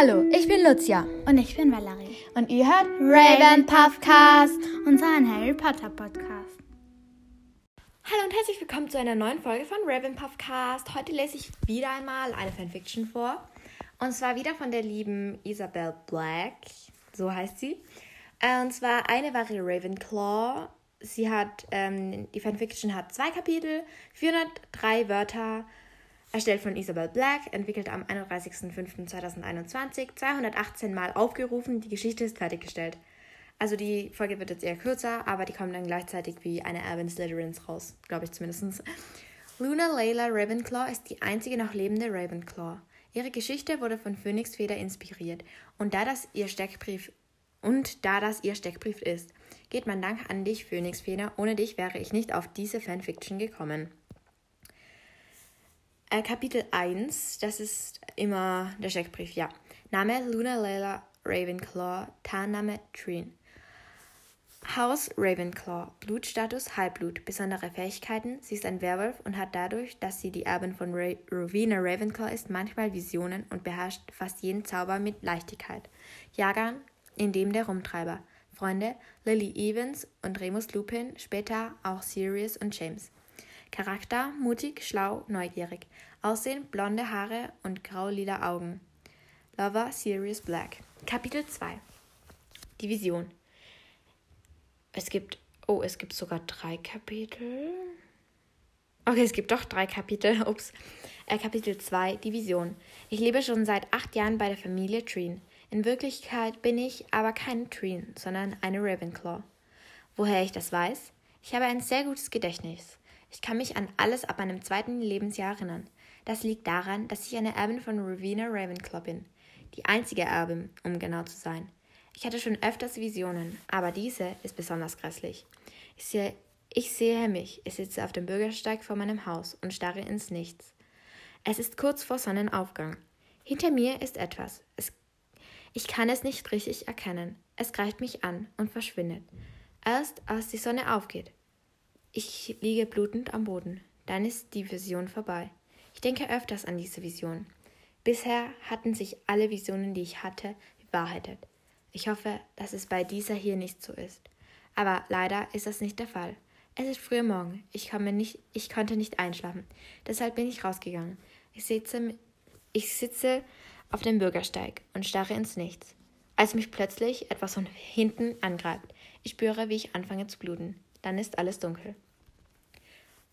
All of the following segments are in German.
Hallo, ich bin Lucia. Und ich bin Valerie. Und ihr hört Raven Puffcast, unseren Harry Potter Podcast. Hallo und herzlich willkommen zu einer neuen Folge von Raven Puffcast. Heute lese ich wieder einmal eine Fanfiction vor. Und zwar wieder von der lieben Isabel Black. So heißt sie. Äh, und zwar eine war Ravenclaw. Sie hat, ähm, die Fanfiction hat zwei Kapitel, 403 Wörter Erstellt von Isabel Black, entwickelt am 31.05.2021, 218 Mal aufgerufen, die Geschichte ist fertiggestellt. Also die Folge wird jetzt eher kürzer, aber die kommen dann gleichzeitig wie eine Erbin Slytherins raus, glaube ich zumindest. Luna Layla Ravenclaw ist die einzige noch lebende Ravenclaw. Ihre Geschichte wurde von Phoenix Feder inspiriert und da das ihr Steckbrief und da das ihr Steckbrief ist, geht mein Dank an dich, Phoenix Feder. Ohne dich wäre ich nicht auf diese Fanfiction gekommen. Äh, Kapitel 1, das ist immer der Steckbrief, ja. Name Luna Layla Ravenclaw, Tarnname Trin. Haus Ravenclaw, Blutstatus Halbblut, besondere Fähigkeiten, sie ist ein Werwolf und hat dadurch, dass sie die Erbin von Ra Rowena Ravenclaw ist, manchmal Visionen und beherrscht fast jeden Zauber mit Leichtigkeit. Jahrgang, in dem der Rumtreiber. Freunde Lily Evans und Remus Lupin, später auch Sirius und James. Charakter mutig, schlau, neugierig. Aussehen blonde Haare und grau-lila Augen. Lover Sirius Black. Kapitel 2 Die Vision. Es gibt. Oh, es gibt sogar drei Kapitel. Okay, es gibt doch drei Kapitel. Ups. Äh, Kapitel 2 Die Vision. Ich lebe schon seit acht Jahren bei der Familie Treen. In Wirklichkeit bin ich aber keine Treen, sondern eine Ravenclaw. Woher ich das weiß? Ich habe ein sehr gutes Gedächtnis. Ich kann mich an alles ab meinem zweiten Lebensjahr erinnern. Das liegt daran, dass ich eine Erbin von Rowena Ravenclaw bin. Die einzige Erbin, um genau zu sein. Ich hatte schon öfters Visionen, aber diese ist besonders grässlich. Ich sehe, ich sehe mich, ich sitze auf dem Bürgersteig vor meinem Haus und starre ins Nichts. Es ist kurz vor Sonnenaufgang. Hinter mir ist etwas. Es, ich kann es nicht richtig erkennen. Es greift mich an und verschwindet. Erst als die Sonne aufgeht, ich liege blutend am Boden. Dann ist die Vision vorbei. Ich denke öfters an diese Vision. Bisher hatten sich alle Visionen, die ich hatte, bewahrheitet. Ich hoffe, dass es bei dieser hier nicht so ist. Aber leider ist das nicht der Fall. Es ist früher Morgen. Ich, nicht, ich konnte nicht einschlafen. Deshalb bin ich rausgegangen. Ich sitze, ich sitze auf dem Bürgersteig und starre ins Nichts, als mich plötzlich etwas von hinten angreift. Ich spüre, wie ich anfange zu bluten. Dann ist alles dunkel.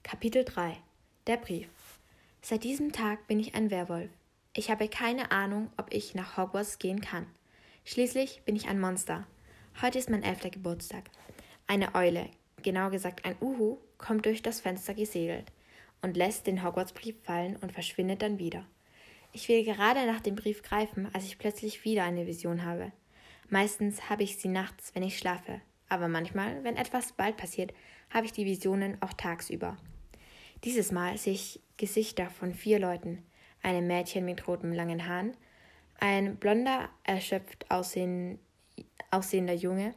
Kapitel 3 Der Brief Seit diesem Tag bin ich ein Werwolf. Ich habe keine Ahnung, ob ich nach Hogwarts gehen kann. Schließlich bin ich ein Monster. Heute ist mein elfter Geburtstag. Eine Eule, genau gesagt ein Uhu, kommt durch das Fenster gesegelt und lässt den Hogwarts-Brief fallen und verschwindet dann wieder. Ich will gerade nach dem Brief greifen, als ich plötzlich wieder eine Vision habe. Meistens habe ich sie nachts, wenn ich schlafe, aber manchmal, wenn etwas bald passiert, habe ich die Visionen auch tagsüber. Dieses Mal sehe ich Gesichter von vier Leuten. Einem Mädchen mit rotem langen Haaren, ein blonder, erschöpft aussehen, aussehender Junge,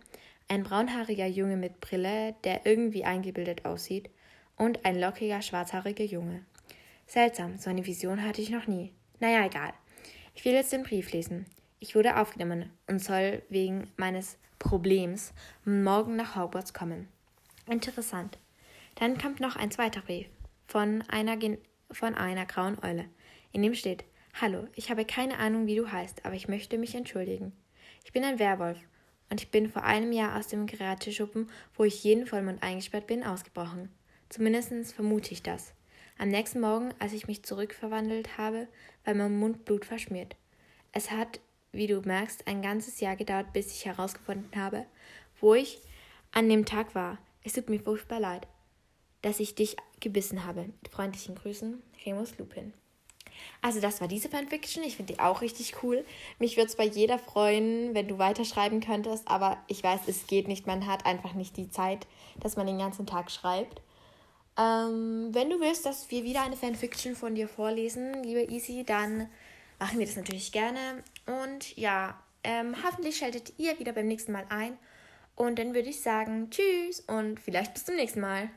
ein braunhaariger Junge mit Brille, der irgendwie eingebildet aussieht, und ein lockiger, schwarzhaariger Junge. Seltsam, so eine Vision hatte ich noch nie. Naja, egal. Ich will jetzt den Brief lesen. Ich wurde aufgenommen und soll wegen meines Problems morgen nach Hogwarts kommen. Interessant. Dann kommt noch ein zweiter Brief von einer, von einer grauen Eule. In dem steht: Hallo, ich habe keine Ahnung, wie du heißt, aber ich möchte mich entschuldigen. Ich bin ein Werwolf und ich bin vor einem Jahr aus dem Geräteschuppen, wo ich jeden Vollmond eingesperrt bin, ausgebrochen. Zumindest vermute ich das. Am nächsten Morgen, als ich mich zurückverwandelt habe, war mein Mund Blut verschmiert. Es hat wie du merkst, ein ganzes Jahr gedauert, bis ich herausgefunden habe, wo ich an dem Tag war. Es tut mir furchtbar leid, dass ich dich gebissen habe. Mit freundlichen Grüßen, Remus Lupin. Also das war diese Fanfiction. Ich finde die auch richtig cool. Mich würde es bei jeder freuen, wenn du weiterschreiben könntest, aber ich weiß, es geht nicht. Man hat einfach nicht die Zeit, dass man den ganzen Tag schreibt. Ähm, wenn du willst, dass wir wieder eine Fanfiction von dir vorlesen, liebe Easy, dann machen wir das natürlich gerne. Und ja, ähm, hoffentlich schaltet ihr wieder beim nächsten Mal ein. Und dann würde ich sagen, tschüss und vielleicht bis zum nächsten Mal.